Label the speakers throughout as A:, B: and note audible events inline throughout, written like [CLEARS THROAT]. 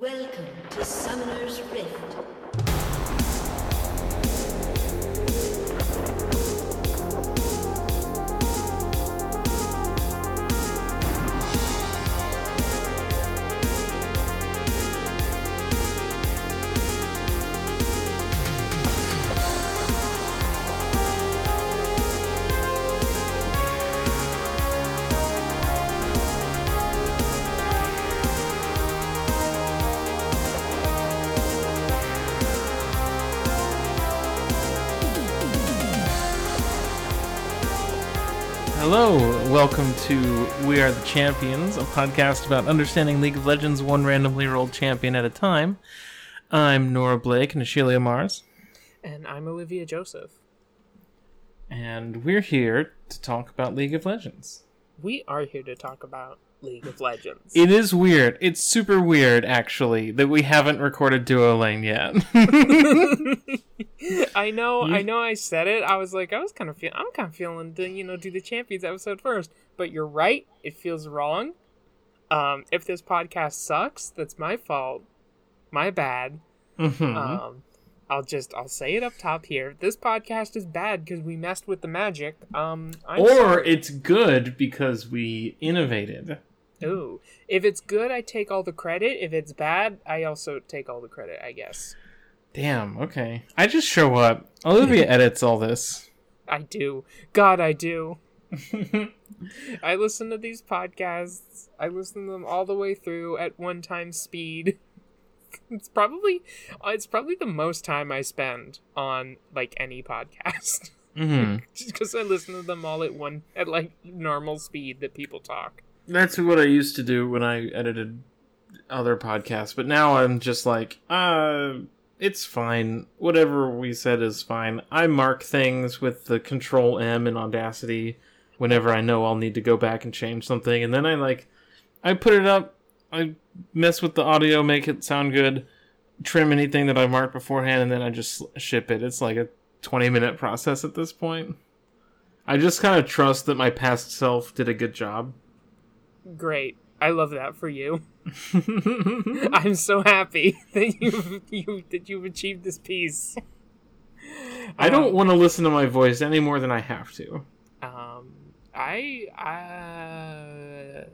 A: Welcome to Summoner's Rift.
B: Welcome to We Are the Champions, a podcast about understanding League of Legends one randomly rolled champion at a time. I'm Nora Blake and Ashelia Mars,
C: And I'm Olivia Joseph.
B: and we're here to talk about League of Legends.
C: We are here to talk about League of Legends.
B: It is weird. It's super weird, actually, that we haven't recorded Duo Lane yet. [LAUGHS]
C: I know, I know. I said it. I was like, I was kind of feeling. I'm kind of feeling to you know do the champions episode first. But you're right. It feels wrong. Um, if this podcast sucks, that's my fault. My bad.
B: Mhm.
C: Um, I'll just I'll say it up top here. This podcast is bad because we messed with the magic. Um, I'm
B: or
C: sorry.
B: it's good because we innovated.
C: Ooh, if it's good, I take all the credit. If it's bad, I also take all the credit. I guess.
B: Damn, okay. I just show up. Olivia [LAUGHS] edits all this.
C: I do. God, I do. I listen to these podcasts. I listen to them all the way through at one time speed. [LAUGHS] It's probably uh, it's probably the most time I spend on like any podcast.
B: hmm [LAUGHS]
C: Just because I listen to them all at one at like normal speed that people talk.
B: That's what I used to do when I edited other podcasts, but now I'm just like, uh, it's fine. Whatever we said is fine. I mark things with the Control M in Audacity whenever I know I'll need to go back and change something, and then I like, I put it up. I mess with the audio, make it sound good, trim anything that I marked beforehand, and then I just ship it. It's like a 20 minute process at this point. I just kind of trust that my past self did a good job.
C: Great. I love that for you. [LAUGHS] [LAUGHS] I'm so happy [LAUGHS] that you you that you've achieved this piece.
B: I don't want to listen to my voice any more than I have to.
C: Um, I uh,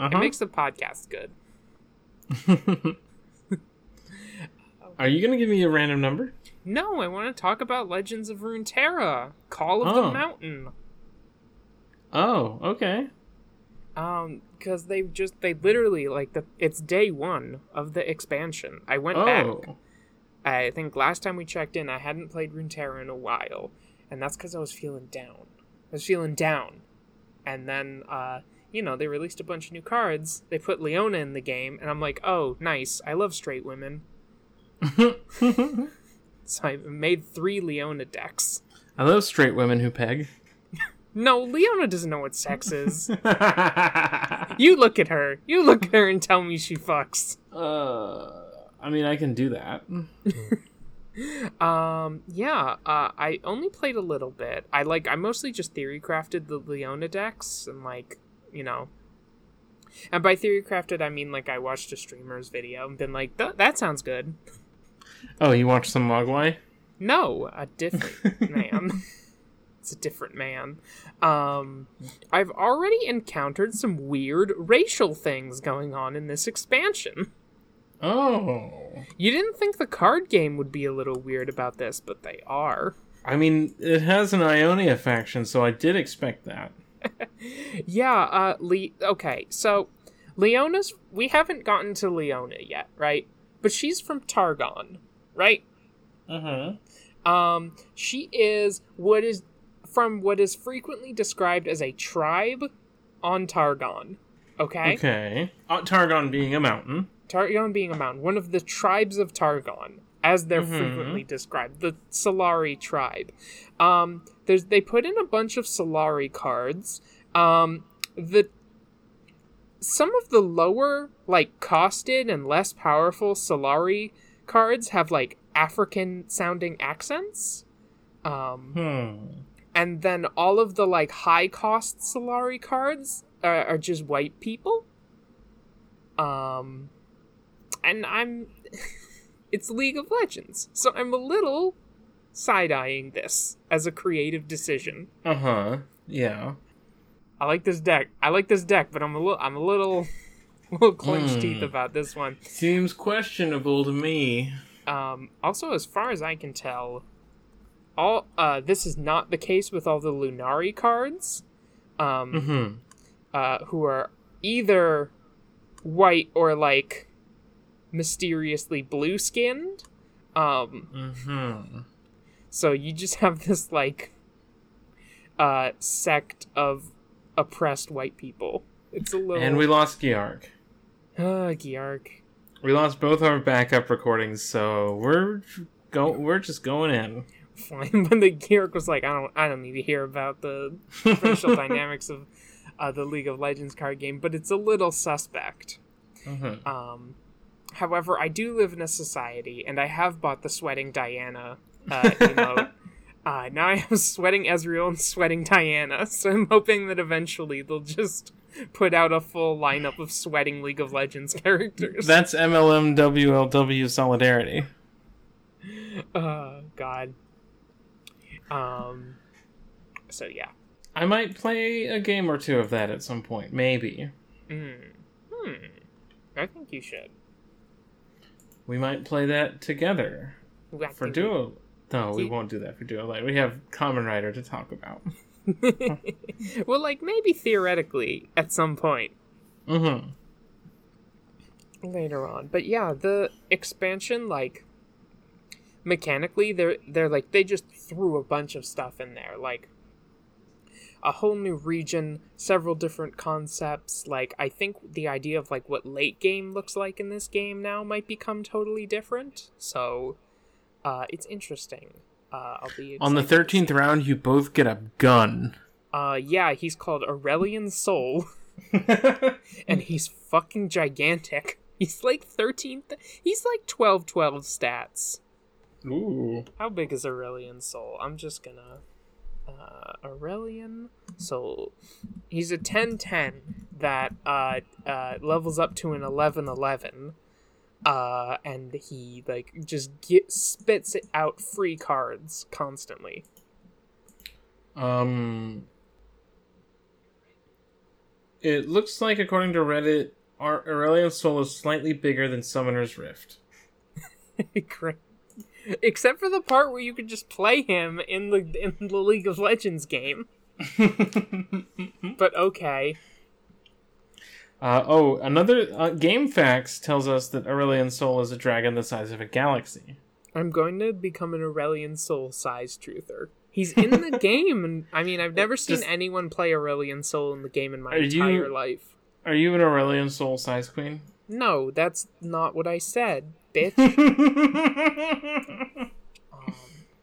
B: Uh-huh.
C: it makes the podcast good.
B: Are you gonna give me a random number?
C: No, I want to talk about Legends of Runeterra, Call of
B: Oh.
C: the Mountain.
B: Oh, okay.
C: Um, because they just they literally like the it's day one of the expansion. I went
B: Oh,
C: back. I think last time we checked in, I hadn't played Runeterra in a while, and that's because I was feeling down. I was feeling down, and then uh, you know, they released a bunch of new cards. They put Leona in the game, and I'm like, oh, nice. I love straight women. [LAUGHS] So I made three Leona decks.
B: I love straight women who peg.
C: No, Leona doesn't know what sex is. [LAUGHS] you look at her. You look at her and tell me she fucks.
B: uh, I mean, I can do that. [LAUGHS]
C: Um, yeah, uh, I only played a little bit. I like, I mostly just theory crafted the Leona decks and like, you know. And by theory crafted, I mean like I watched a streamer's video and been like, "Th- that sounds good.
B: Oh, you watched some Mogwai?
C: No, a different [LAUGHS] man. It's a different man. Um, I've already encountered some weird racial things going on in this expansion.
B: Oh,
C: You didn't think the card game would be a little weird about this, but they are.
B: I mean, it has an Ionia faction, so I did expect that. [LAUGHS]
C: Yeah, uh, Le- okay, so Leona's. We haven't gotten to Leona yet, right? But she's from Targon, right?
B: Uh huh.
C: Um, she is what is from what is frequently described as a tribe on Targon. Okay,
B: Okay. Uh, Targon being a mountain.
C: Targon being a mountain, one of the tribes of Targon, as they're
B: Mhm.
C: frequently described, the Solari tribe. Um, there's they put in a bunch of Solari cards. Um, the some of the lower, like costed and less powerful Solari cards have like African sounding accents. Um,
B: Hmm.
C: And then all of the like high cost Solari cards are, are just white people. Um, and I'm. [LAUGHS] it's League of Legends, so I'm a little side eyeing this as a creative decision.
B: Uh huh. Yeah.
C: I like this deck. I like this deck, but I'm a little. I'm a little. [LAUGHS] little clenched
B: Mm.
C: teeth about this one.
B: Seems questionable to me.
C: Um, also, as far as I can tell, all uh, this is not the case with all the Lunari cards. Um,
B: Hmm.
C: uh, who are either white or like mysteriously blue skinned. Um,
B: Hmm.
C: so you just have this like uh, sect of oppressed white people. It's a little.
B: And we lost Geark.
C: Ah, Giark.
B: We lost both our backup recordings, so we're go. We're just going in.
C: Fine, [LAUGHS] but the Giark was like, I don't, I don't need to hear about the racial [LAUGHS] dynamics of uh, the League of Legends card game, but it's a little suspect.
B: Mhm.
C: Um, however, I do live in a society, and I have bought the Sweating Diana uh, emote. [LAUGHS] Uh, now I have Sweating Ezreal and Sweating Diana, so I'm hoping that eventually they'll just put out a full lineup of Sweating League of Legends characters.
B: That's MLM WLW solidarity.
C: oh, God. Um, so yeah.
B: I might play a game or two of that at some point, maybe.
C: Mm. Hmm. I think you should.
B: We might play that together
C: We
B: for duo. No, we won't do that for duo. Like we have Common Rider to talk about. [LAUGHS]
C: well, like maybe theoretically at some point
B: Mm-hmm.
C: later on. But yeah, the expansion, like mechanically, they're they're like they just threw a bunch of stuff in there, like a whole new region, several different concepts. Like I think the idea of like what late game looks like in this game now might become totally different. So uh, it's interesting. Uh, I'll be
B: On the thirteenth round, you both get a gun.
C: Uh, yeah, he's called Aurelion Sol, [LAUGHS] [LAUGHS] and he's fucking gigantic. He's like 13. Th- he's like 12 12 stats.
B: Ooh.
C: How big is Aurelion Sol? I'm just gonna. Uh, Aurelion Sol. He's a 10 10 that uh, uh, levels up to an 11 11. Uh, and he, like, just get, spits it out free cards constantly.
B: Um. It looks like, according to Reddit, Aurelion's Sol is slightly bigger than Summoner's Rift. [LAUGHS]
C: Great. Except for the part where you could just play him in the in the League of Legends game. [LAUGHS] But okay.
B: Uh, oh, another uh, game facts tells us that Aurelion Sol is a dragon the size of a galaxy.
C: I'm going to become an Aurelion Sol size truther. He's in the [LAUGHS] game, and I mean, I've never seen
B: Just-
C: anyone play Aurelion Sol in the game in my
B: Are you-
C: entire life.
B: Are you an Aurelion Sol size queen?
C: No, that's not what I said, bitch. [LAUGHS] um,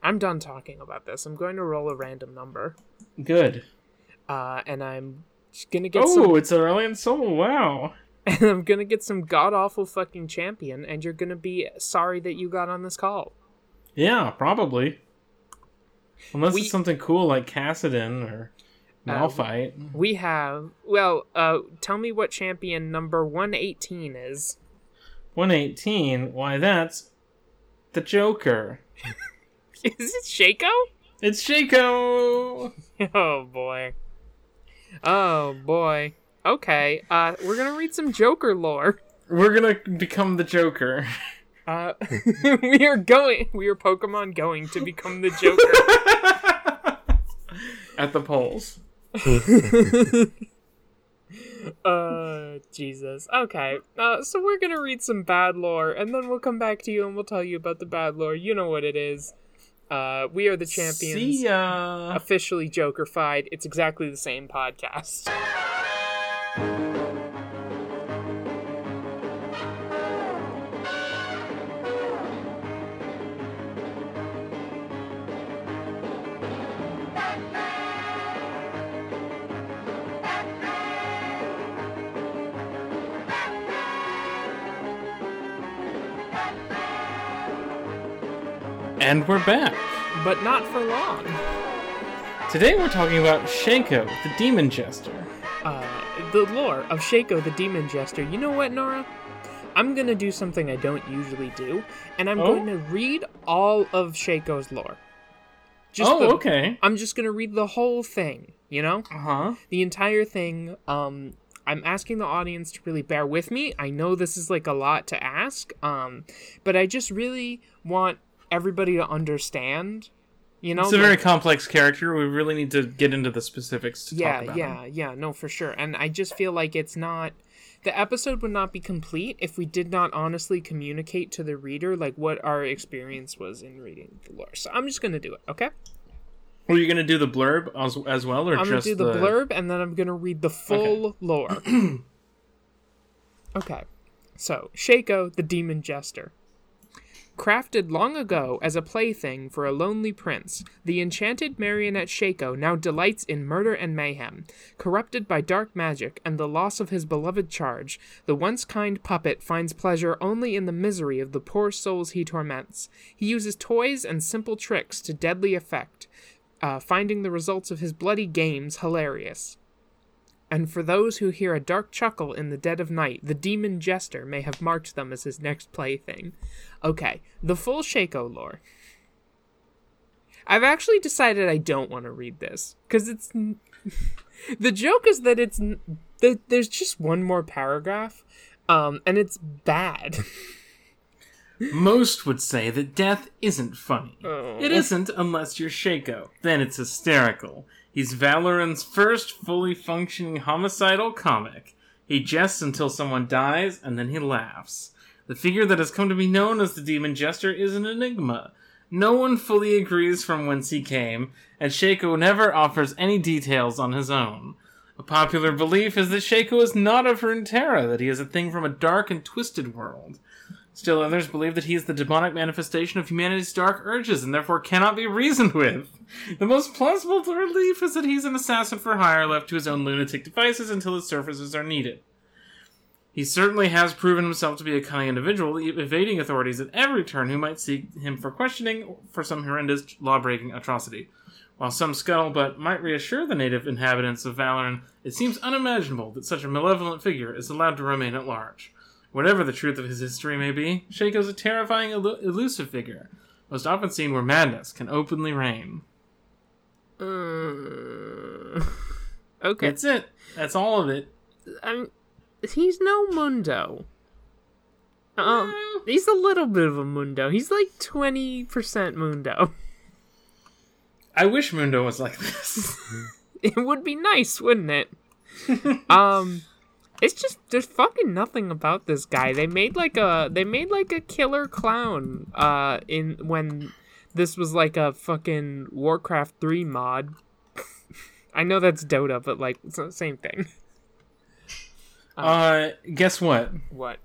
C: I'm done talking about this. I'm going to roll a random number,
B: Good.
C: uh, and I'm just gonna get
B: Oh,
C: some
B: it's Aurelion Sol. Wow. [LAUGHS]
C: and I'm gonna get some god awful fucking champion, and you're gonna be sorry that you got on this call.
B: Yeah, probably. Unless
C: We-
B: it's something cool like Cassidon or
C: Uh,
B: Malphite.
C: We have well, uh, tell me what champion number one eighteen is.
B: 118. Why, that's the Joker. [LAUGHS]
C: Is it Shaco?
B: It's Shaco! [LAUGHS]
C: Oh boy. Oh boy. Okay. Uh, we're gonna read some Joker lore.
B: We're gonna become the Joker. [LAUGHS]
C: Uh, we are going. We are Pokemon going to become the Joker.
B: At the polls. [LAUGHS]
C: uh, Jesus. Okay. Uh, so we're gonna read some bad lore, and then we'll come back to you and we'll tell you about the bad lore. You know what it is. Uh, we are the champions.
B: See ya.
C: Officially Jokerfied. It's exactly the same podcast.
B: And we're back.
C: But not for long.
B: Today we're talking about Shaco, the Demon Jester.
C: Uh, the lore of Shaco the Demon Jester. You know what, Nora? I'm gonna do something I don't usually do, and I'm
B: Oh?
C: going to read all of Shaco's lore. Just
B: oh,
C: the-
B: okay.
C: I'm just gonna read the whole thing. You know,
B: Uh huh.
C: the entire thing. Um, I'm asking the audience to really bear with me. I know this is like a lot to ask, um, but I just really want everybody to understand. You know,
B: It's a
C: like-
B: very complex character. We really need to get into the specifics to
C: yeah
B: talk about
C: yeah
B: him.
C: yeah no for sure and i just feel like it's not the episode would not be complete if we did not honestly communicate to the reader like what our experience was in reading the lore so i'm just gonna do it okay
B: Were you gonna do the blurb as, as well, or
C: i'm gonna do the, blurb and then i'm gonna read the full lore [CLEARS THROAT] okay so Shaco the demon jester Crafted long ago as a plaything for a lonely prince, the enchanted marionette Shaco now delights in murder and mayhem. Corrupted by dark magic and the loss of his beloved charge, the once kind puppet finds pleasure only in the misery of the poor souls he torments. He uses toys and simple tricks to deadly effect, uh, finding the results of his bloody games hilarious. And for those who hear a dark chuckle in the dead of night, the demon jester may have marked them as his next plaything. Okay, the full Shaco lore. I've actually decided I don't want to read this because it's [LAUGHS] the joke is that it's that there's just one more paragraph, um, and it's bad. [LAUGHS]
B: Most would say that death isn't funny.
C: Oh.
B: It isn't unless you're Shaco. Then it's hysterical. He's Valoran's first fully functioning homicidal comic. He jests until someone dies, and then he laughs. The figure that has come to be known as the Demon Jester is an enigma. No one fully agrees from whence he came, and Shaco never offers any details on his own. A popular belief is that Shaco is not of Runeterra, that he is a thing from a dark and twisted world. Still others believe that he is the demonic manifestation of humanity's dark urges and therefore cannot be reasoned with. The most plausible belief is that he's an assassin for hire left to his own lunatic devices until his services are needed. He certainly has proven himself to be a cunning individual, evading authorities at every turn who might seek him for questioning for some horrendous law-breaking atrocity. While some scuttlebutt might reassure the native inhabitants of Valoran, it seems unimaginable that such a malevolent figure is allowed to remain at large. Whatever the truth of his history may be, Shaco's a terrifying, elu- elusive figure, most often seen where madness can openly reign.
C: Uh, okay,
B: That's it. That's all of it.
C: I'm, he's no Mundo. Um, he's a little bit of a Mundo. He's like twenty percent Mundo.
B: I wish Mundo was like this. [LAUGHS]
C: It would be nice, wouldn't it? [LAUGHS] um, it's just there's fucking nothing about this guy. They made like a they made like a killer clown. Uh, in when this was like a fucking Warcraft three mod. [LAUGHS] I know that's Dota, but like it's the same thing. [LAUGHS]
B: uh, guess what?
C: What?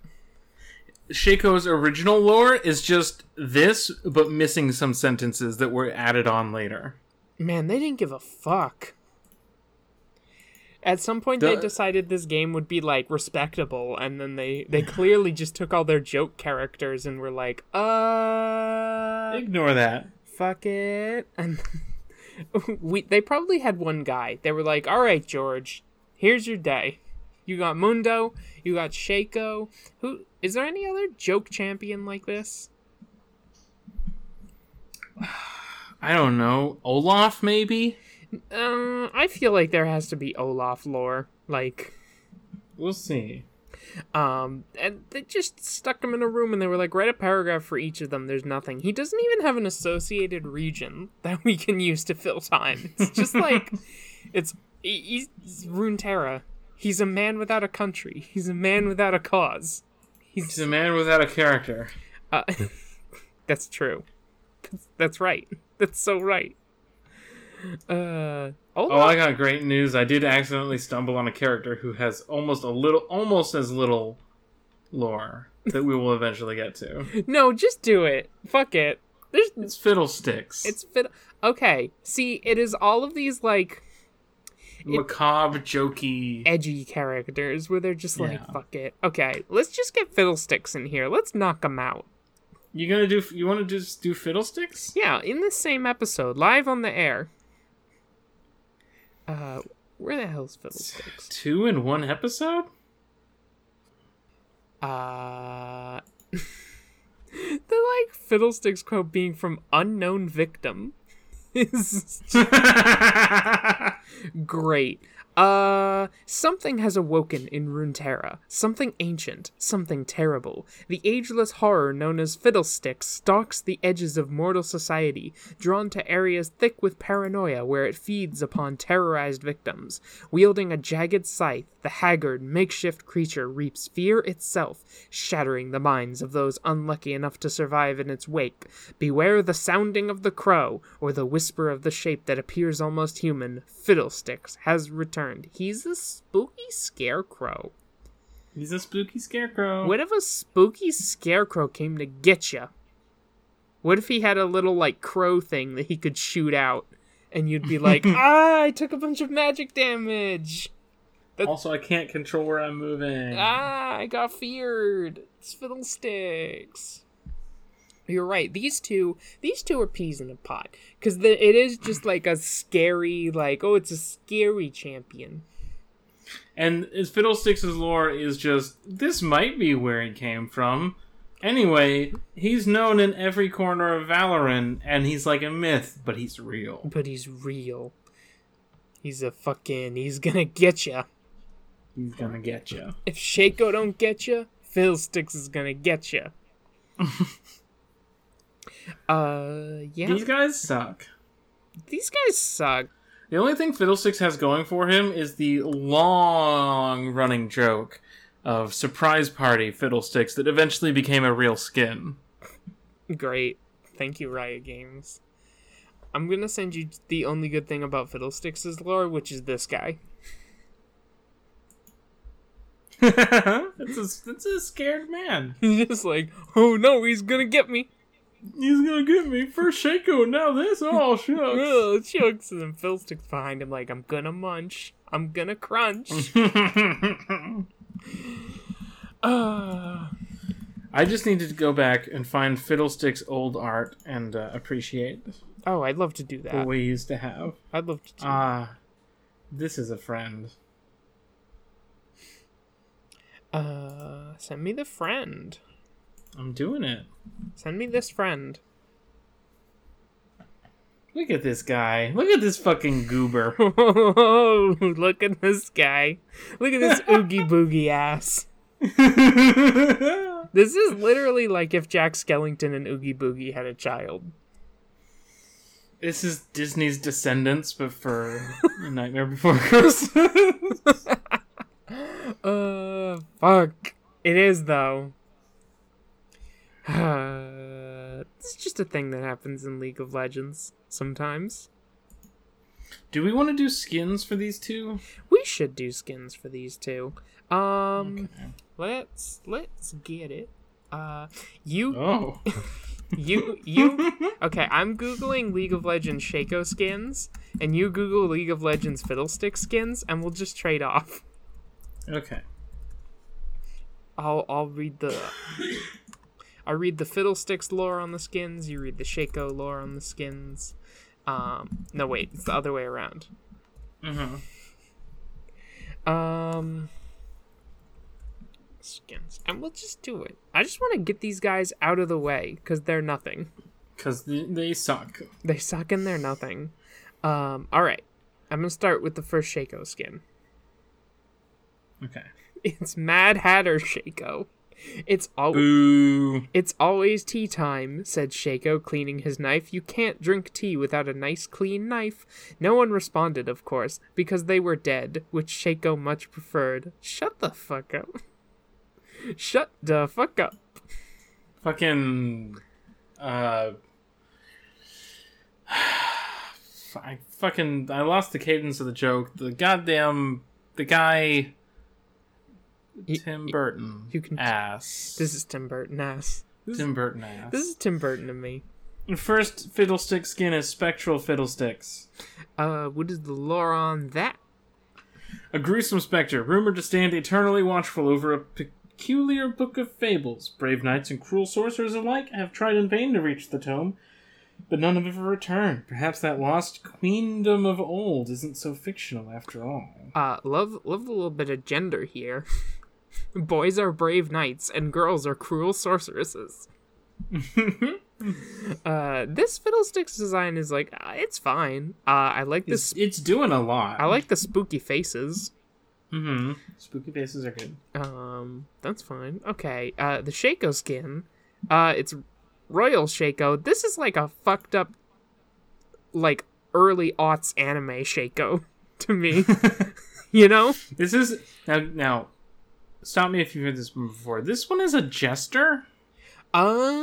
B: Shaco's original lore is just this, but missing some sentences that were added on later.
C: Man, they didn't give a fuck. At some point, they decided this game would be like respectable, and then they they clearly just took all their joke characters and were like, uh,
B: Ignore that.
C: fuck it. [LAUGHS] And [LAUGHS] we they probably had one guy. They were like, all right, George, here's your day. You got Mundo, you got Shaco. Who is there any other joke champion like this? [SIGHS]
B: I don't know. Olaf, maybe?
C: Um, I feel like there has to be Olaf lore, like.
B: We'll see.
C: Um, and they just stuck him in a room and they were like, write a paragraph for each of them. There's nothing. He doesn't even have an associated region [LAUGHS] that we can use to fill time. It's just [LAUGHS] like, it's, he- he's Runeterra. He's a man without a country. He's a man without a cause.
B: He's a man without a character.
C: Uh, [LAUGHS] that's true. That's, that's right. That's so right. [LAUGHS] Uh,
B: Oh, I got great news. I did accidentally stumble on a character who has almost a little, almost as little lore that we will eventually get to. [LAUGHS]
C: no, just do it. Fuck it. There's,
B: It's Fiddlesticks.
C: it's fiddle. Okay, see, it is all of these like
B: macabre, jokey.
C: edgy characters where they're just like,
B: Yeah.
C: fuck it. Okay, let's just get Fiddlesticks in here. Let's knock them out.
B: You gonna do? You want to just do Fiddlesticks?
C: Yeah, in the same episode, live on the air. Uh, Where the hell's Fiddlesticks?
B: Two in one episode?
C: Uh, [LAUGHS] the like Fiddlesticks quote being from unknown victim [LAUGHS] is [LAUGHS] great. Uh, something has awoken in Runeterra. Something ancient, something terrible. The ageless horror known as Fiddlesticks stalks the edges of mortal society, drawn to areas thick with paranoia where it feeds upon terrorized victims. Wielding a jagged scythe, the haggard, makeshift creature reaps fear itself, shattering the minds of those unlucky enough to survive in its wake. Beware the sounding of the crow, or the whisper of the shape that appears almost human. Fiddlesticks has returned. He's a spooky scarecrow.
B: He's a spooky scarecrow.
C: What if a spooky scarecrow came to get you? What if he had a little like crow thing that he could shoot out, and you'd be like, [LAUGHS] "Ah, I took a bunch of magic damage.
B: Also, I can't control where I'm moving.
C: Ah, I got feared. It's fiddlesticks." You're right. These two, these two are peas in a pot because it is just like a scary, like oh, it's a scary champion.
B: And Fiddlesticks' lore is just this might be where he came from. Anyway, he's known in every corner of Valorant, and he's like a myth, but he's real.
C: But he's real. He's a fucking. He's gonna get you.
B: He's gonna get you.
C: If Shaco don't get you, Fiddlesticks is gonna get you. [LAUGHS] [LAUGHS] uh, yeah.
B: These guys suck.
C: These guys suck.
B: The only thing Fiddlesticks has going for him is the long running joke of surprise party Fiddlesticks that eventually became a real skin.
C: Great. Thank you, Riot Games. I'm gonna send you the only good thing about Fiddlesticks' is lore, which is this guy. [LAUGHS]
B: it's, a, it's a scared man. [LAUGHS]
C: He's just like, oh no, he's gonna get me.
B: He's gonna get me. First Shaco, now this. Oh, [LAUGHS] shucks.
C: Oh, chucks. And then Fiddlesticks behind him, like, I'm gonna munch. I'm gonna crunch. uh, [LAUGHS]
B: I just needed to go back and find Fiddlestick's old art and uh, appreciate
C: oh, I'd love to do that.
B: what
C: that.
B: we used to have.
C: I'd love to do
B: Ah, this is a friend.
C: Uh, send me the friend.
B: I'm doing it.
C: Send me this friend.
B: Look at this guy. Look at this fucking goober.
C: Oh, [LAUGHS] [LAUGHS] look at this guy. Look at this oogie [LAUGHS] boogie ass. This is literally like if Jack Skellington and Oogie Boogie had a child.
B: this is Disney's Descendants, but for Nightmare Before Christmas.
C: Uh, fuck. It is though. Uh, [SIGHS] it's just a thing that happens in League of Legends sometimes.
B: do we want to do skins for these two?
C: We should do skins for these two. Um, let's let's get it. Uh, you
B: Oh. [LAUGHS]
C: you you [LAUGHS] okay i'm googling league of legends shaco skins and you google league of legends fiddlestick skins and we'll just trade off
B: Okay.
C: i'll i'll read the [LAUGHS] i read the fiddlesticks lore on the skins you read the shaco lore on the skins um no wait it's the other way around
B: Mm-hmm.
C: um skins and we'll just do it i just want to get these guys out of the way because they're nothing
B: Because they, they suck.
C: They suck and they're nothing. Um, all right. I'm gonna start with the first Shaco skin.
B: Okay.
C: It's Mad Hatter Shaco. It's al-
B: Boo.
C: it's always tea time, said Shaco, cleaning his knife. You can't drink tea without a nice clean knife. No one responded, of course, because they were dead, which Shaco much preferred. Shut the fuck up. Shut the fuck up.
B: Fucking. Uh. [SIGHS] I fucking. I lost the cadence of the joke. The goddamn. The guy. Tim Burton.
C: you can-
B: Ass.
C: This is Tim Burton ass. This,
B: Tim Burton ass.
C: this is Tim Burton to me.
B: First fiddlestick skin is spectral fiddlesticks.
C: Uh, what is the lore on that?
B: A gruesome spectre, rumored to stand eternally watchful over a peculiar book of fables. Brave knights and cruel sorcerers alike have tried in vain to reach the tome. but none have ever returned. Perhaps that lost queendom of old isn't so fictional after all.
C: Uh, love, love a little bit of gender here. [LAUGHS] Boys are brave knights, and girls are cruel sorceresses. [LAUGHS] uh, this fiddlesticks design is like, uh, it's fine. Uh, I like
B: It's,
C: this.
B: it's doing a lot.
C: I like the spooky faces.
B: Mm-hmm. Spooky faces are good.
C: Um, that's fine. Okay. Uh, the Shaco skin. Uh, it's Royal Shaco. This is like a fucked up, like early aughts anime Shaco [LAUGHS] to me. [LAUGHS] you know?
B: This is now. Now, stop me if you've heard this one before. This one is a jester.
C: Oh.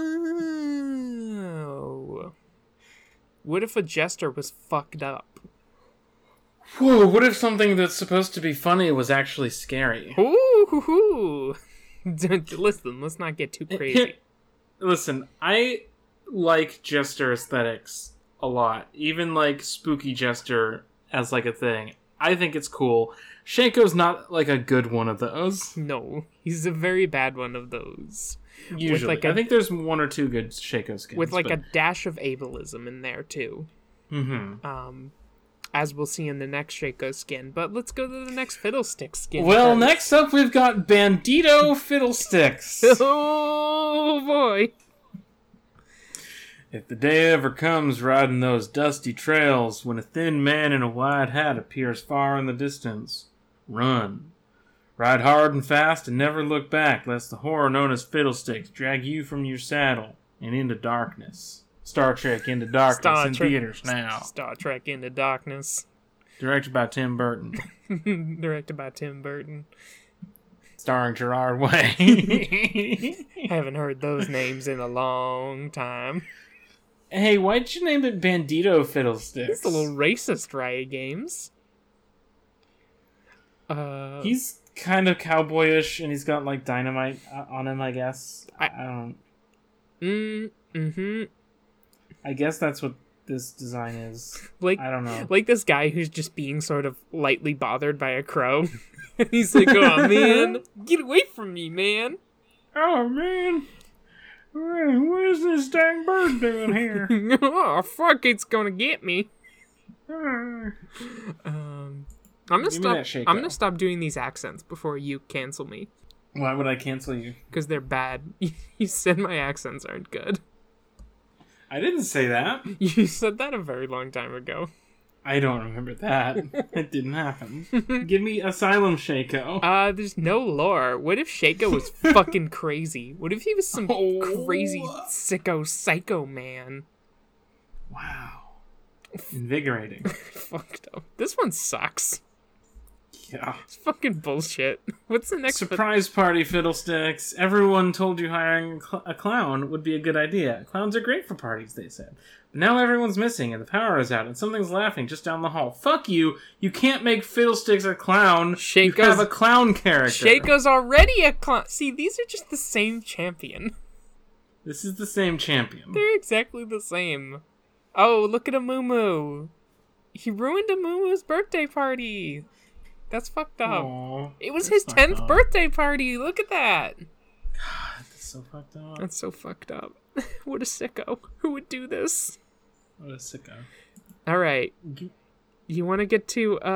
C: What if a jester was fucked up?
B: Whoa! What if something that's supposed to be funny was actually scary?
C: Ooh, [LAUGHS] hoo, hoo. Listen, let's not get too crazy. [LAUGHS]
B: Listen, I like jester aesthetics a lot. Even like spooky jester as like a thing. I think it's cool. Shaco's not like a good one of those.
C: No, he's a very bad one of those.
B: Usually,
C: like
B: I
C: a-
B: think there's one or two good Shaco skins.
C: With like a dash of ableism in there too.
B: Mm-hmm.
C: Um as we'll see in the next Shaco skin. But let's go to the next Fiddlestick skin.
B: Well,
C: first.
B: next up we've got Bandito [LAUGHS] Fiddlesticks.
C: Oh boy.
B: If the day ever comes riding those dusty trails when a thin man in a wide hat appears far in the distance, run. Ride hard and fast and never look back, lest the horror known as Fiddlesticks drag you from your saddle and into darkness. Star Trek Into Darkness
C: Star
B: in
C: Trek-
B: theaters now.
C: Star Trek Into Darkness. [LAUGHS]
B: Directed by Tim Burton.
C: Directed by Tim Burton.
B: Starring Gerard [LAUGHS] Way.
C: I haven't heard those names in a long time.
B: Hey, why'd you name it Bandito Fiddlesticks?
C: It's a little racist, Riot Games. Uh,
B: He's kind of cowboyish, and he's got like dynamite uh, on him. I guess. I,
C: I-
B: I don't.
C: mm, mm-hmm.
B: I guess that's what this design is.
C: Like,
B: I don't know.
C: like this guy who's just being sort of lightly bothered by a crow. [LAUGHS] he's like, "Oh man, [LAUGHS] get away from me, man!"
B: Oh man, what is this dang bird doing here? [LAUGHS]
C: oh fuck, it's gonna get me. Um, I'm gonna stop. I'm gonna stop doing these accents before you cancel me
B: Why would I cancel you?
C: because they're bad. [LAUGHS] you said my accents aren't good.
B: I didn't say that. [LAUGHS]
C: You said that a very long time ago.
B: I don't remember that. [LAUGHS] it didn't happen. Give me Asylum Shaco.
C: Uh, there's no lore. What if Shaco was [LAUGHS] fucking crazy? What if he was some
B: Oh.
C: crazy sicko psycho man?
B: wow. [LAUGHS] Invigorating.
C: Fucked up. This one sucks.
B: Yeah.
C: It's fucking bullshit. [LAUGHS] What's the next?
B: Surprise party, fiddlesticks. Everyone told you hiring a cl- a clown would be a good idea. Clowns are great for parties, they said. But now everyone's missing and the power is out and something's laughing just down the hall. Fuck you. You can't make fiddlesticks a clown. you have a clown character.
C: Shaco's already a clown. See, these are just the same champion. [LAUGHS]
B: This is the same champion.
C: They're exactly the same. Oh, look at a Moo He ruined a Moo birthday party. That's fucked up.
B: Aw,
C: It was his tenth birthday party. Look at that.
B: That's so fucked up.
C: That's so fucked up. [LAUGHS] what a sicko. Who would do this?
B: What a sicko.
C: All right.
B: G-
C: You want to get to uh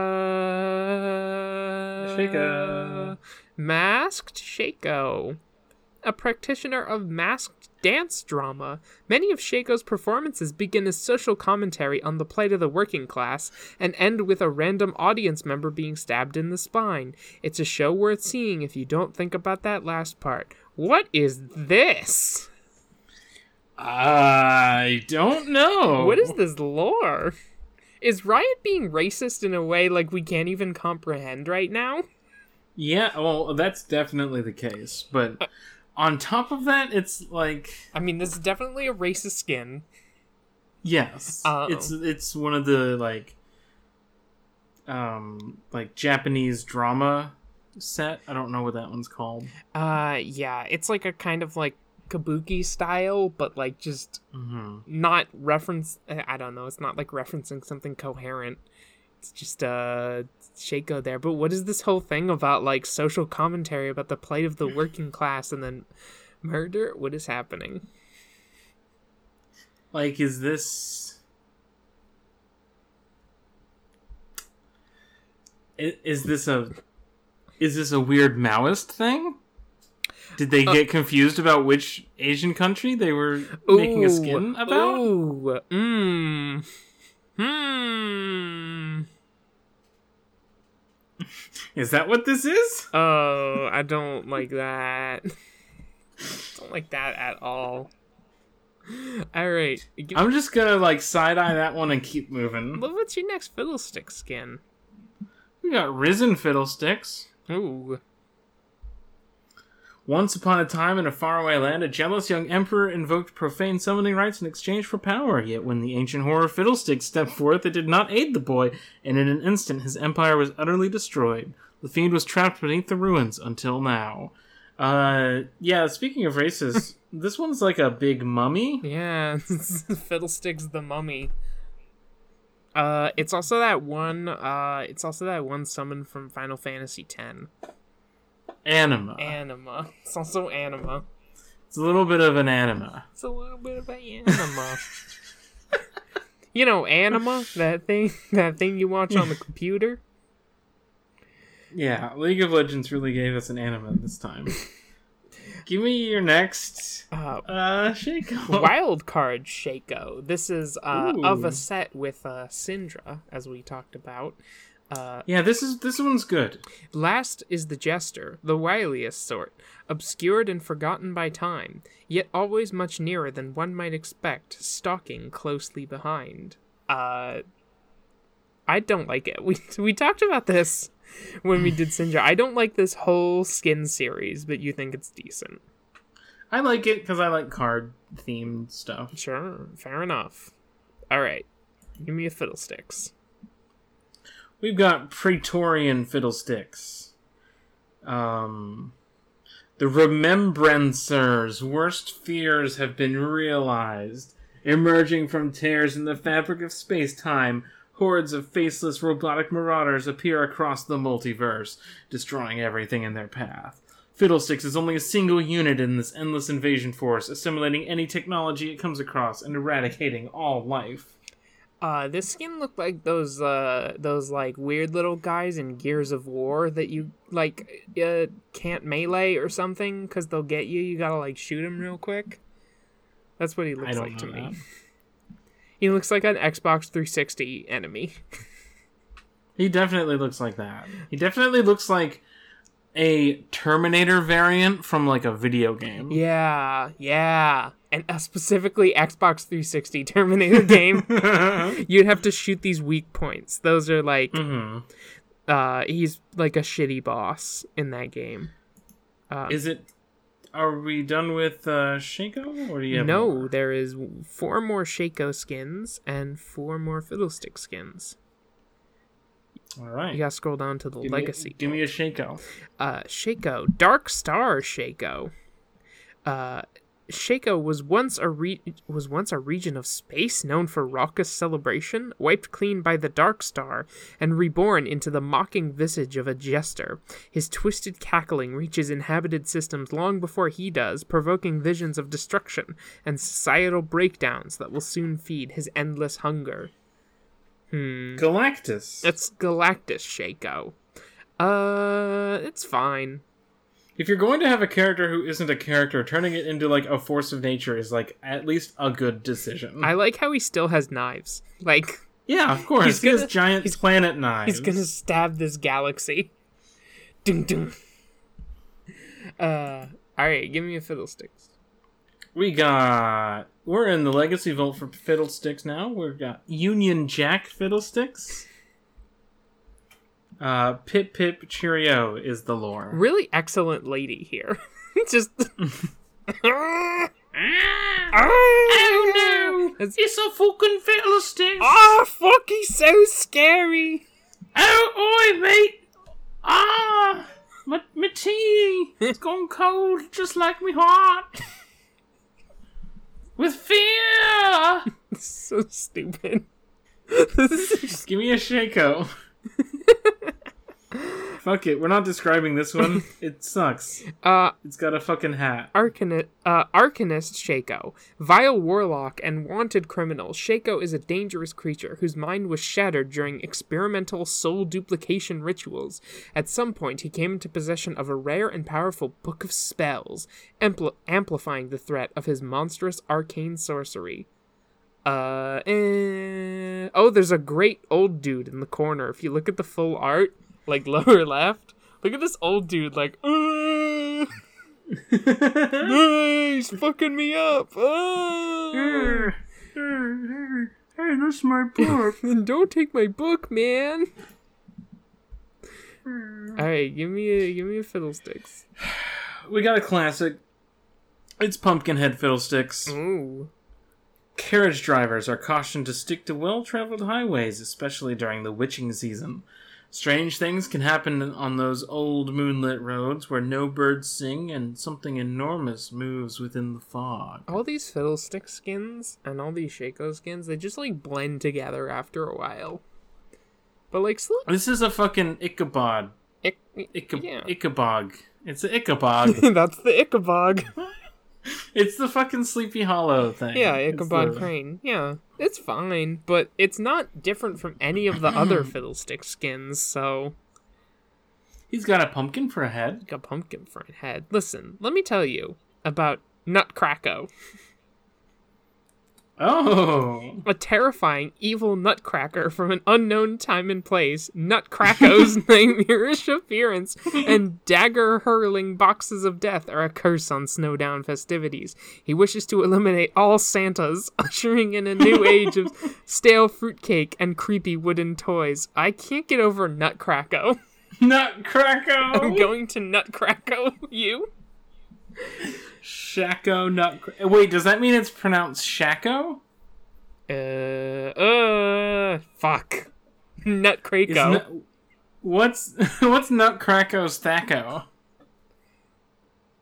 B: Shaco.
C: Masked Shaco. A practitioner of masked dance drama, many of Shaco's performances begin as social commentary on the plight of the working class and end with a random audience member being stabbed in the spine. It's a show worth seeing if you don't think about that last part. What is this?
B: I don't know.
C: What is this lore? Is Riot being racist in a way like we can't even comprehend right now?
B: Yeah, well, that's definitely the case. But uh, on top of that, it's like
C: I mean, this is definitely a racist skin.
B: yes, it's it's one of the like um like Japanese drama set. I don't know what that one's called.
C: Uh, yeah, it's like a kind of like kabuki style, but like just
B: hmm
C: not reference. I don't know. It's not like referencing something coherent. It's just uh Shaco there. But what is this whole thing about like social commentary about the plight of the [LAUGHS] working class and then murder? What is happening?
B: Like, is this. Is this a. Is this a weird Maoist thing? Did they get confused about which Asian country they were making a skin about?
C: Ooh, mmm, hmm.
B: Is that what this is?
C: Oh, I don't like that. don't like that at all. All right,
B: I'm just gonna like side eye that one and keep moving.
C: Well, what's your next fiddlestick skin?
B: We got risen fiddlesticks.
C: Ooh,
B: Once upon a time in a faraway land, a jealous young emperor invoked profane summoning rites in exchange for power. Yet when the ancient horror Fiddlesticks stepped forth, it did not aid the boy, and in an instant his empire was utterly destroyed. The fiend was trapped beneath the ruins until now. Uh, yeah, speaking of races, [LAUGHS] this one's like a big mummy.
C: yeah, [LAUGHS] fiddlesticks the mummy. Uh, it's also that one. Uh, it's also that one summon from Final Fantasy X.
B: Anima.
C: Anima. [LAUGHS] It's also anima.
B: It's a little bit of an anima.
C: It's a little bit of an anima. [LAUGHS] you know, anima. That thing. [LAUGHS] That thing you watch on the computer.
B: Yeah, League of Legends really gave us an anima this time. Give me your next
C: Uh,
B: uh Shaco.
C: Wild card Shaco. This is uh, of a set with uh, Syndra, as we talked about. Uh,
B: Yeah, this is this one's good.
C: last is the Jester, the wiliest sort, obscured and forgotten by time, yet always much nearer than one might expect, stalking closely behind. Uh, I don't like it. We [LAUGHS] we talked about this when we did Syndra. I don't like this whole skin series, but you think it's decent.
B: I like it because I like card themed stuff.
C: Sure, fair enough. All right, give me a fiddlesticks.
B: We've got Praetorian Fiddlesticks. Um, the Remembrancers' worst fears have been realized. Emerging from tears in the fabric of space time, hordes of faceless robotic marauders appear across the multiverse, destroying everything in their path. Fiddlesticks is only a single unit in this endless invasion force, assimilating any technology it comes across and eradicating all life.
C: Uh, this skin looked like those uh those like weird little guys in Gears of War that you like uh can't melee or something because they'll get you. You gotta like shoot him real quick. That's what he looks like to
B: know
C: me. He looks like an Xbox 360 enemy. [LAUGHS]
B: He definitely looks like that. He definitely looks like a Terminator variant from like a video game.
C: yeah, yeah, and uh, specifically Xbox 360 Terminator [LAUGHS] game. You'd have to shoot these weak points. Those are like
B: hmm
C: uh he's like a shitty boss in that game.
B: Is it? Are we done with uh, Shaco, or do you have
C: no,
B: more?
C: there is four more Shaco skins and four more Fiddlestick skins.
B: All right.
C: You gotta scroll down to the
B: give
C: legacy.
B: Me, give me a Shaco.
C: uh, Shaco, Dark Star Shaco. Uh, Shaco was once a re- was once a region of space known for raucous celebration, wiped clean by the Dark Star, and reborn into the mocking visage of a jester. His twisted cackling reaches inhabited systems long before he does, provoking visions of destruction and societal breakdowns that will soon feed his endless hunger. Hmm.
B: Galactus.
C: It's Galactus Shaco. Uh, it's fine.
B: if you're going to have a character who isn't a character, turning it into like a force of nature is like at least a good decision.
C: I like how he still has knives. Like
B: yeah, of course.
C: He's
B: he has
C: gonna-
B: giant
C: he's-
B: planet knives.
C: he's gonna stab this galaxy. Ding ding. Uh, all right, give me a fiddlesticks.
B: We got. We're in the Legacy Vault for Fiddlesticks now. We've got Union Jack Fiddlesticks. Uh, Pip Pip Cheerio is the lore.
C: Really excellent lady here. [LAUGHS] Just. [LAUGHS]
B: oh no
C: It's-
B: It's a fucking Fiddlesticks!
C: Ah, fuck! He's so scary.
B: Oh, oi, mate! Ah! My, my tea! It's [LAUGHS] gone cold just like me heart! With fear! [LAUGHS]
C: so stupid. [LAUGHS]
B: Just give me a Shaco. [LAUGHS] Fuck it. We're not describing this one. [LAUGHS] It sucks.
C: Uh,
B: It's got a fucking hat.
C: Arcanist, uh, Arcanist Shaco. Vile warlock and wanted criminal, Shaco is a dangerous creature whose mind was shattered during experimental soul duplication rituals. At some point, he came into possession of a rare and powerful book of spells, ampli- amplifying the threat of his monstrous arcane sorcery. Uh, eh. oh, there's a great old dude in the corner. If you look at the full art, like [LAUGHS] lower left, look at this old dude, like, uh, "Ah, [LAUGHS] he's fucking me up. Ah."
B: Hey, that's my book. [LAUGHS]
C: And don't take my book, man. All right, give me a give me a fiddlesticks. [SIGHS]
B: we got a classic. It's Pumpkinhead Fiddlesticks.
C: Ooh,
B: Carriage drivers are cautioned to stick to well traveled highways, especially during the witching season. Strange things can happen on those old moonlit roads where no birds sing and something enormous moves within the fog.
C: all these fiddlestick skins and all these Shaco skins, they just like blend together after a while. But like, still,
B: This is a fucking Ichabod.
C: ick,
B: Icha-
C: yeah,
B: Ichabog. It's an Ichabod. [LAUGHS]
C: that's the Ichabod.
B: It's the fucking Sleepy Hollow thing.
C: Yeah,
B: It's
C: Ichabod
B: the-
C: Crane. Yeah, it's fine, but it's not different from any of the other [CLEARS THROAT] fiddlestick skins. So
B: He's got a pumpkin for a head.
C: like a pumpkin for a head. Listen, let me tell you about Nutcracko, [LAUGHS]
B: Oh.
C: a terrifying evil nutcracker from an unknown time and place. Nutcracko's [LAUGHS] nightmarish appearance and dagger hurling boxes of death are a curse on Snowdown festivities. He wishes to eliminate all Santas, [LAUGHS] ushering in a new [LAUGHS] age of stale fruitcake and creepy wooden toys. I can't get over Nutcracko.
B: Nutcracko!
C: I'm going to Nutcracko. You?
B: Shacko Nutcracker. Wait, does that mean it's pronounced Shacko?
C: Uh, uh, fuck. [LAUGHS] Nutcracker.
B: Nu- what's [LAUGHS] what's Nutcracko's Thacko?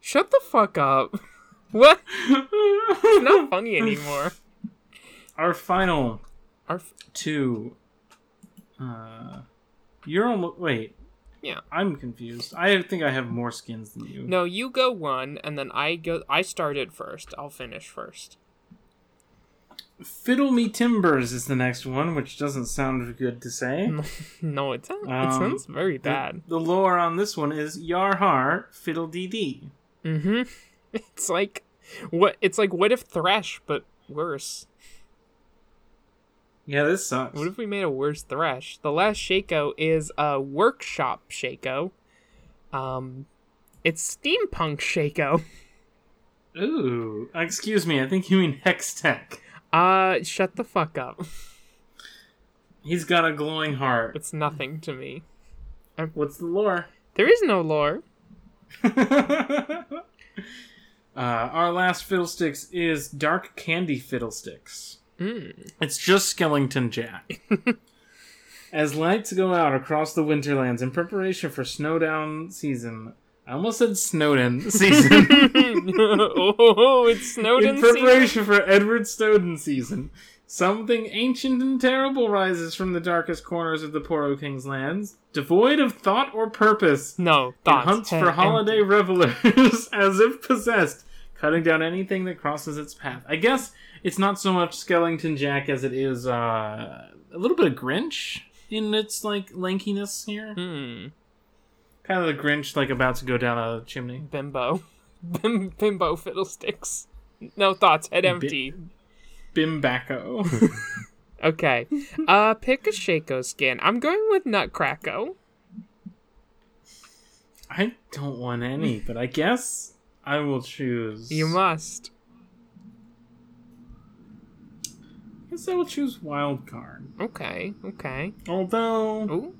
C: Shut the fuck up. [LAUGHS] What? Not funny anymore.
B: Our final
C: Our f-
B: two. Uh, you're almost wait.
C: Yeah.
B: I'm confused. I think I have more skins than you.
C: no, you go one, and then I go. I started first. I'll finish first.
B: Fiddle Me Timbers is the next one, which doesn't sound good to say. [LAUGHS]
C: No, it sounds, it
B: Um,
C: sounds very bad.
B: The, lore on this one is Yar Har Fiddle Dee Dee.
C: Mm-hmm. [LAUGHS] It's like what? It's like what if Thresh, but worse.
B: Yeah, this sucks.
C: What if we made a worse Thresh? The last Shaco is a workshop Shaco. Um, it's steampunk Shaco. [LAUGHS]
B: Ooh, excuse me. I think you mean Hextech.
C: Uh, shut the fuck up.
B: He's got a glowing heart.
C: It's nothing to me. [LAUGHS]
B: What's the lore?
C: There is no lore. [LAUGHS]
B: uh, our last fiddlesticks is Dark Candy Fiddlesticks.
C: Mm.
B: It's just Skellington Jack. [LAUGHS] As lights go out across the Winterlands in preparation for Snowdown season. I almost said Snowden [LAUGHS] season.
C: oh, it's Snowden
B: in
C: season.
B: preparation for Edward Snowden season. Something ancient and terrible rises from the darkest corners of the Poro King's lands, devoid of thought or purpose.
C: No,
B: It hunts for holiday revelers [LAUGHS] as if possessed, cutting down anything that crosses its path. I guess it's not so much Skellington Jack as it is uh, a little bit of Grinch in its like lankiness here.
C: Hmm.
B: Kind of the Grinch like about to go down a chimney.
C: Bimbo. [LAUGHS] Bim- bimbo fiddlesticks. No thoughts. Head empty.
B: Bimbacco. [LAUGHS]
C: Okay. Uh, pick a Shaco skin. I'm going with Nutcracko.
B: I don't want any, but I guess I will choose.
C: You must.
B: I guess I will choose wild card.
C: Okay. Okay.
B: Although
C: Ooh.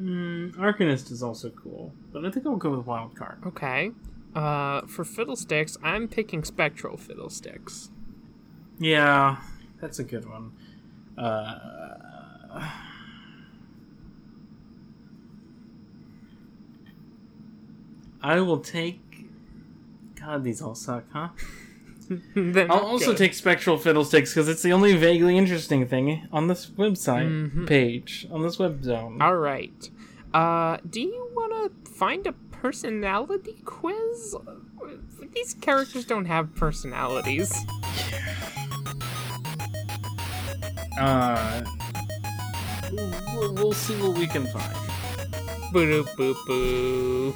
B: mm, Arcanist is also cool, but I think I'll go with wild card.
C: Okay. Uh, for fiddlesticks, I'm picking spectral fiddlesticks.
B: Yeah, that's a good one. Uh, I will take. God, these all suck, huh? [LAUGHS] I'll also take Spectral Fiddlesticks because it's the only vaguely interesting thing on this website
C: Mhm.
B: page, on this web zone.
C: All right. Uh, do you want to find a personality quiz? These characters don't have personalities.
B: Uh, we'll, we'll see what we can find.
C: Boo boo boo.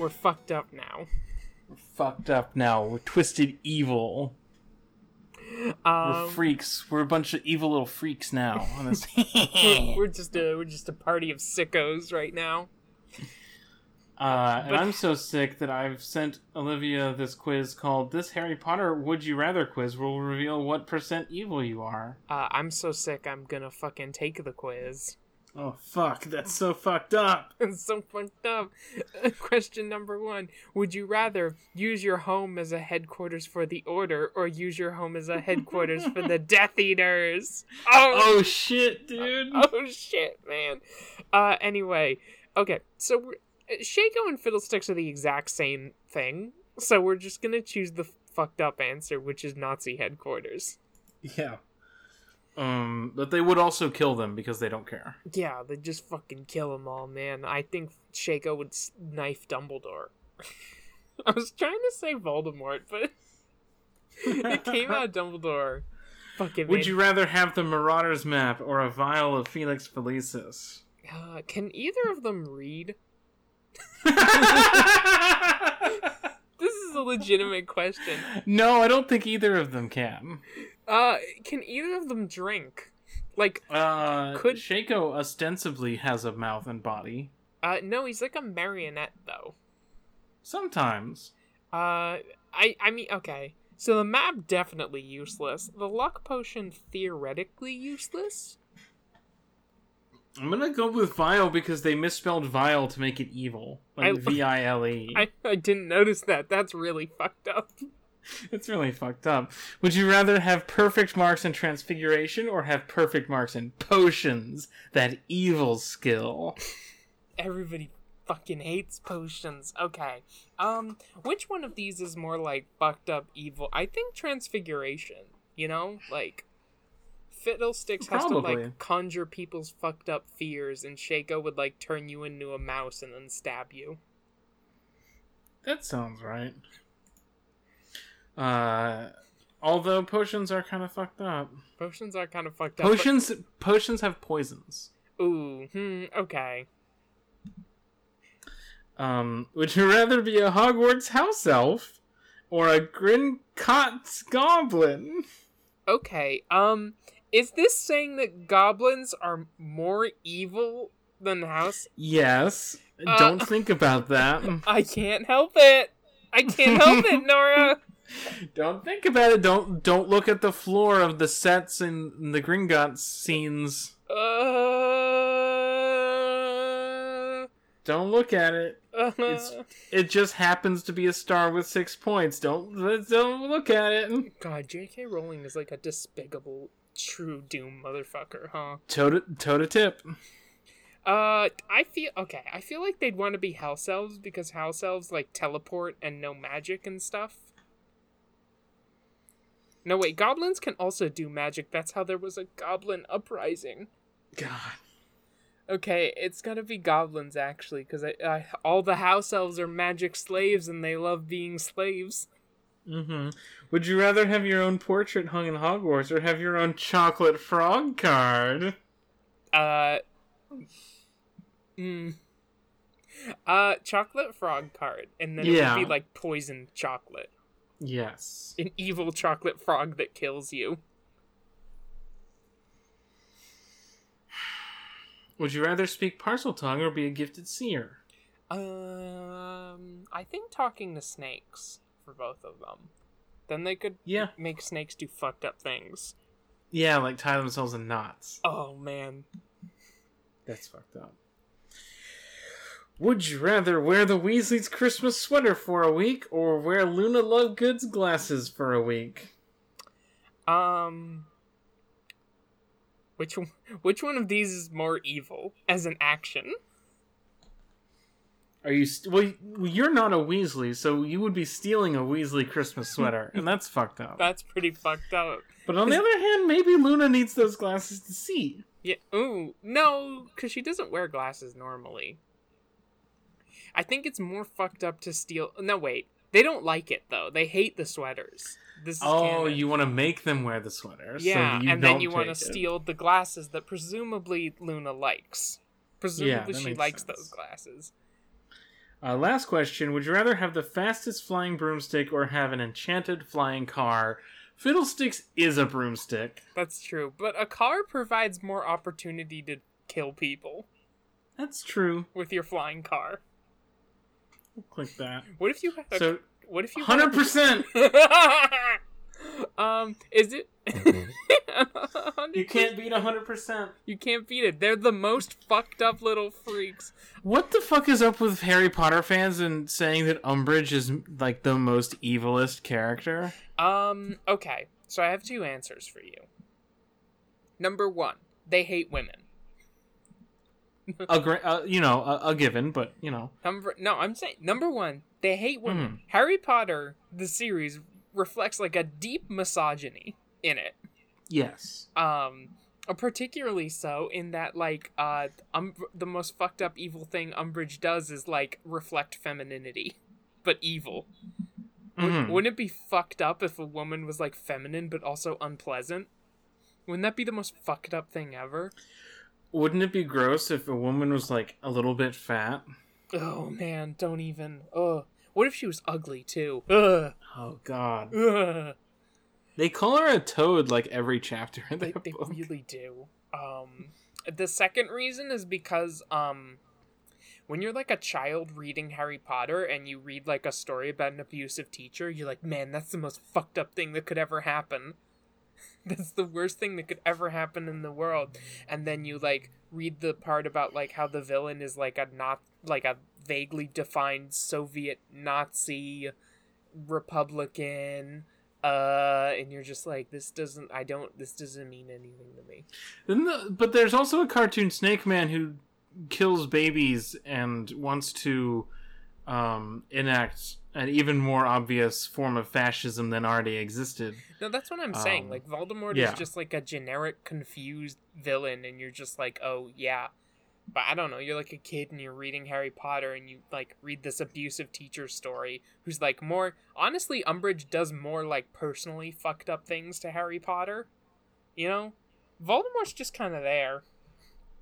B: We're
C: fucked up now.
B: We're fucked up now. We're twisted evil. We're
C: Um,
B: freaks. We're a bunch of evil little freaks now. [LAUGHS] [LAUGHS]
C: We're just a we're just a party of sickos right now.
B: Uh, and I'm so sick that I've sent Olivia this quiz called "This Harry Potter Would You Rather Quiz will reveal what percent evil you are."
C: Uh, I'm so sick. I'm gonna fucking take the quiz.
B: Oh fuck! That's so fucked up. [LAUGHS]
C: It's so fucked up. [LAUGHS] Question number one: Would you rather use your home as a headquarters for the Order, or use your home as a headquarters for the [LAUGHS] Death Eaters? Oh,
B: Oh shit, dude.
C: oh shit, man. Uh, anyway, okay, so Shaco and Fiddlesticks are the exact same thing, so we're just gonna choose the fucked up answer, which is Nazi headquarters.
B: Yeah. Um, but they would also kill them because they don't care.
C: Yeah, they just fucking kill them all, man. I think Shaco would knife Dumbledore. [LAUGHS] I was trying to say Voldemort, but [LAUGHS] it came out Dumbledore. Fucking
B: Would
C: made-
B: you rather have the Marauders map or a vial of Felix Felicis?
C: Uh, can either of them read? [LAUGHS] This is a legitimate question.
B: no, I don't think either of them can.
C: Uh, can either of them drink? Like,
B: Uh,
C: Could-
B: Shaco ostensibly has a mouth and body.
C: uh, no, he's like a marionette though.
B: Sometimes.
C: Uh, I, I mean, okay. So the map definitely useless. The luck potion theoretically useless.
B: I'm gonna go with Vile because they misspelled Vile to make it evil. Like V I L E. [LAUGHS]
C: I, I didn't notice that. That's really fucked up. [LAUGHS]
B: It's really fucked up. Would you rather have perfect marks in Transfiguration or have perfect marks in Potions? That evil skill. [LAUGHS]
C: Everybody fucking hates potions. Okay. Um, which one of these is more like fucked up evil? I think transfiguration. You know, like Fiddlesticks has to like conjure people's fucked up fears, and Shaco would like turn you into a mouse and then stab you.
B: That sounds right. Uh, although potions are kind of fucked up.
C: Potions are kind of fucked up. but-
B: Potions, potions have poisons.
C: Ooh, hmm, okay.
B: Um, would you rather be a Hogwarts house elf or a Gringotts goblin?
C: Okay, um, is this saying that goblins are more evil than house?
B: Yes.
C: Uh,
B: Don't think about that. [LAUGHS]
C: I can't help it. I can't help it, [LAUGHS] Nora.
B: Don't think about it. Don't don't look at the floor of the sets in the Gringotts scenes.
C: Uh,
B: Don't look at it.
C: uh,
B: It's- It just happens to be a star with six points. Don't don't look at it.
C: God, J.K. Rowling is like a despicable, true doom motherfucker, huh?
B: Toe to, toe to tip.
C: Uh, I feel okay. I feel like they'd want to be house elves because house elves like teleport and no magic and stuff. No, wait, goblins can also do magic. That's how there was a goblin uprising.
B: God.
C: Okay, it's gotta be goblins actually, because I, I, all the house elves are magic slaves and they love being slaves.
B: Mm-hmm. Would you rather have your own portrait hung in Hogwarts or have your own chocolate frog card?
C: Uh, mm, uh, chocolate frog card, and then it
B: Yeah.
C: would be like poison chocolate,
B: Yes.
C: an evil chocolate frog that kills you.
B: Would you rather speak Parseltongue or be a gifted seer?
C: Um, I think talking to snakes for both of them. Then they could
B: Yeah.
C: make snakes do fucked up things.
B: Yeah, like tie themselves in knots.
C: Oh man.
B: That's fucked up. Would you rather wear the Weasley's Christmas sweater for a week or wear Luna Lovegood's glasses for a week?
C: Um, which one, which one of these is more evil as an action?
B: Are you st- well? You're not a Weasley, so you would be stealing a Weasley Christmas sweater, and that's [LAUGHS] fucked up.
C: That's pretty fucked up.
B: But on the other hand, maybe Luna needs those glasses to see.
C: Yeah. Ooh, no, because she doesn't wear glasses normally. I think it's more fucked up to steal. No, wait. They don't like it though. They hate the sweaters. This is
B: Oh,
C: canon.
B: you want to make them wear the sweaters?
C: yeah,
B: you
C: and then you want to steal the glasses that presumably Luna likes. Presumably
B: that
C: she likes
B: sense.
C: those glasses.
B: Uh, last question: Would you rather have the fastest flying broomstick or have an enchanted flying car? Fiddlesticks is a broomstick.
C: That's true, but a car provides more opportunity to kill people
B: That's true.
C: with your flying car.
B: Click that.
C: What if you had
B: So,
C: what if you
B: hundred percent. [LAUGHS]
C: um, is it? [LAUGHS]
B: You can't beat hundred percent.
C: You can't beat it. They're the most fucked up little freaks.
B: What the fuck is up with Harry Potter fans and saying that Umbridge is like the most evilest character?
C: Um, okay. So I have two answers for you. Number one, they hate women.
B: A gra- uh, you know, a, a given, but you know,
C: Number no, I'm saying number one, they hate women.
B: Hmm.
C: Harry Potter, the series, reflects like a deep misogyny in it.
B: yes.
C: Um, uh, particularly so in that like uh, um, the most fucked up evil thing Umbridge does is like reflect femininity, but evil.
B: Mhm.
C: Wouldn't it be fucked up if a woman was like feminine but also unpleasant? Wouldn't that be the most fucked up thing ever?
B: Wouldn't it be gross if a woman was like a little bit fat?
C: Oh man, don't even. Ugh. What if she was ugly too? Ugh.
B: Oh God.
C: Ugh.
B: They call her a toad like every chapter in
C: They, they really do. Um, the second reason is because um, when you're like a child reading Harry Potter and you read like a story about an abusive teacher, you're like, man, that's the most fucked up thing that could ever happen. [LAUGHS] that's the worst thing that could ever happen in the world. And then you like read the part about like how the villain is like a not like a vaguely defined Soviet Nazi Republican uh and you're just like this doesn't i don't this doesn't mean anything to me
B: the, but there's also a cartoon Snake Man who kills babies and wants to um, enact an even more obvious form of fascism than already existed.
C: no that's what i'm saying
B: Um,
C: like voldemort
B: yeah.
C: is just like a generic confused villain and you're just like oh yeah but i don't know you're like a kid and you're reading harry potter and you like read this abusive teacher story who's like more honestly umbridge does more like personally fucked up things to harry potter you know voldemort's just kind of there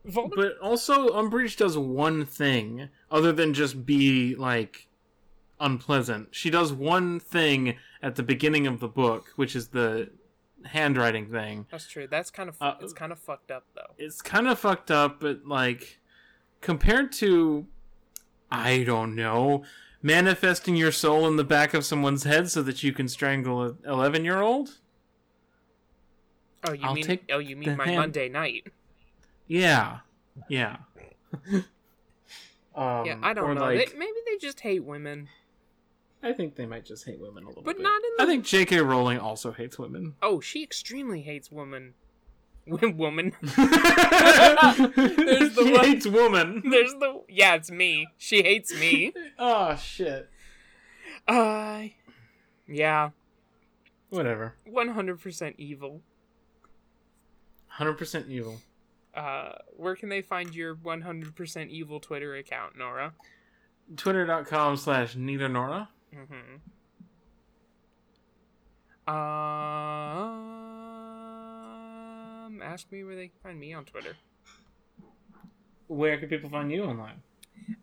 C: Voldemort,
B: But also, Umbridge does one thing other than just be like unpleasant. She does one thing at the beginning of the book, which is the handwriting thing.
C: that's true that's kind of
B: Uh,
C: it's kind of fucked up though
B: It's kind of fucked up, but like compared to, I don't know, manifesting your soul in the back of someone's head so that you can strangle an eleven-year-old.
C: Oh, you
B: I'll
C: mean oh, you mean my
B: hand-
C: Monday night?
B: Yeah, yeah. [LAUGHS] um,
C: Yeah, I don't know.
B: Like,
C: they, maybe they just hate women.
B: I think they might just hate women a little
C: But
B: bit.
C: not in the...
B: I think J.K. Rowling also hates women.
C: Oh, she extremely hates women. woman. [LAUGHS] [LAUGHS]
B: There's
C: the
B: she
C: one-
B: hates woman.
C: There's the yeah, it's me. She hates me.
B: oh shit.
C: Uh, yeah,
B: Whatever.
C: one hundred percent evil.
B: Hundred percent evil.
C: Uh, where can they find your one hundred percent evil Twitter account, Nora?
B: Twitter.com slash neither Nora.
C: Mm-hmm. Um, ask me where they can find me on Twitter.
B: Where can people find you online?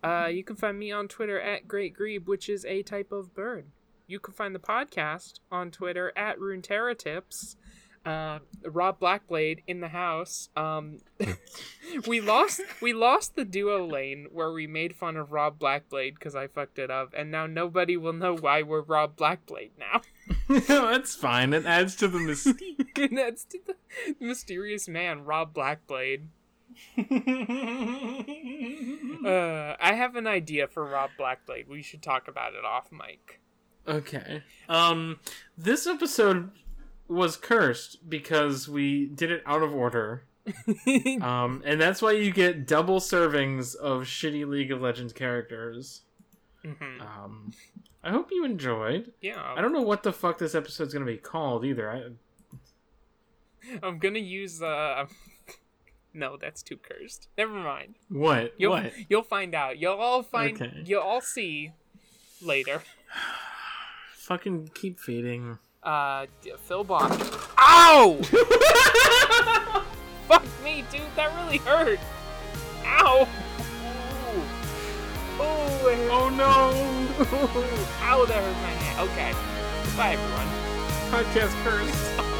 C: Uh, you can find me on Twitter at Great Grebe, which is a type of bird. You can find the podcast on Twitter at RuneterraTips. Uh, Rob Blackblade in the house. Um, [LAUGHS] [LAUGHS] we lost we lost the duo lane where we made fun of Rob Blackblade because I fucked it up, and now nobody will know why we're Rob Blackblade now. [LAUGHS]
B: That's fine. It adds to the mystique.
C: and adds to the mysterious man, Rob Blackblade. Uh, I have an idea for Rob Blackblade. We should talk about it off mic.
B: Okay. Um, this episode was cursed because we did it out of order. [LAUGHS] um, and that's why you get double servings of shitty League of Legends characters.
C: Mhm.
B: Um, I hope you enjoyed.
C: Yeah,
B: I don't know what the fuck this episode's gonna be called either. I,
C: I'm gonna use. Uh... [LAUGHS] no, that's too cursed. Never mind.
B: what?
C: You'll
B: what?
C: you'll find out. You'll all find.
B: Okay.
C: You'll all see later. [SIGHS]
B: Fucking keep feeding.
C: Uh, Phil Bob. Ow! [LAUGHS] Fuck me, dude. That really hurt. Ow! Ooh. Ooh.
B: Oh no!
C: Ow, that hurt my hand. Okay. Bye, everyone.
B: Podcast curse. [LAUGHS]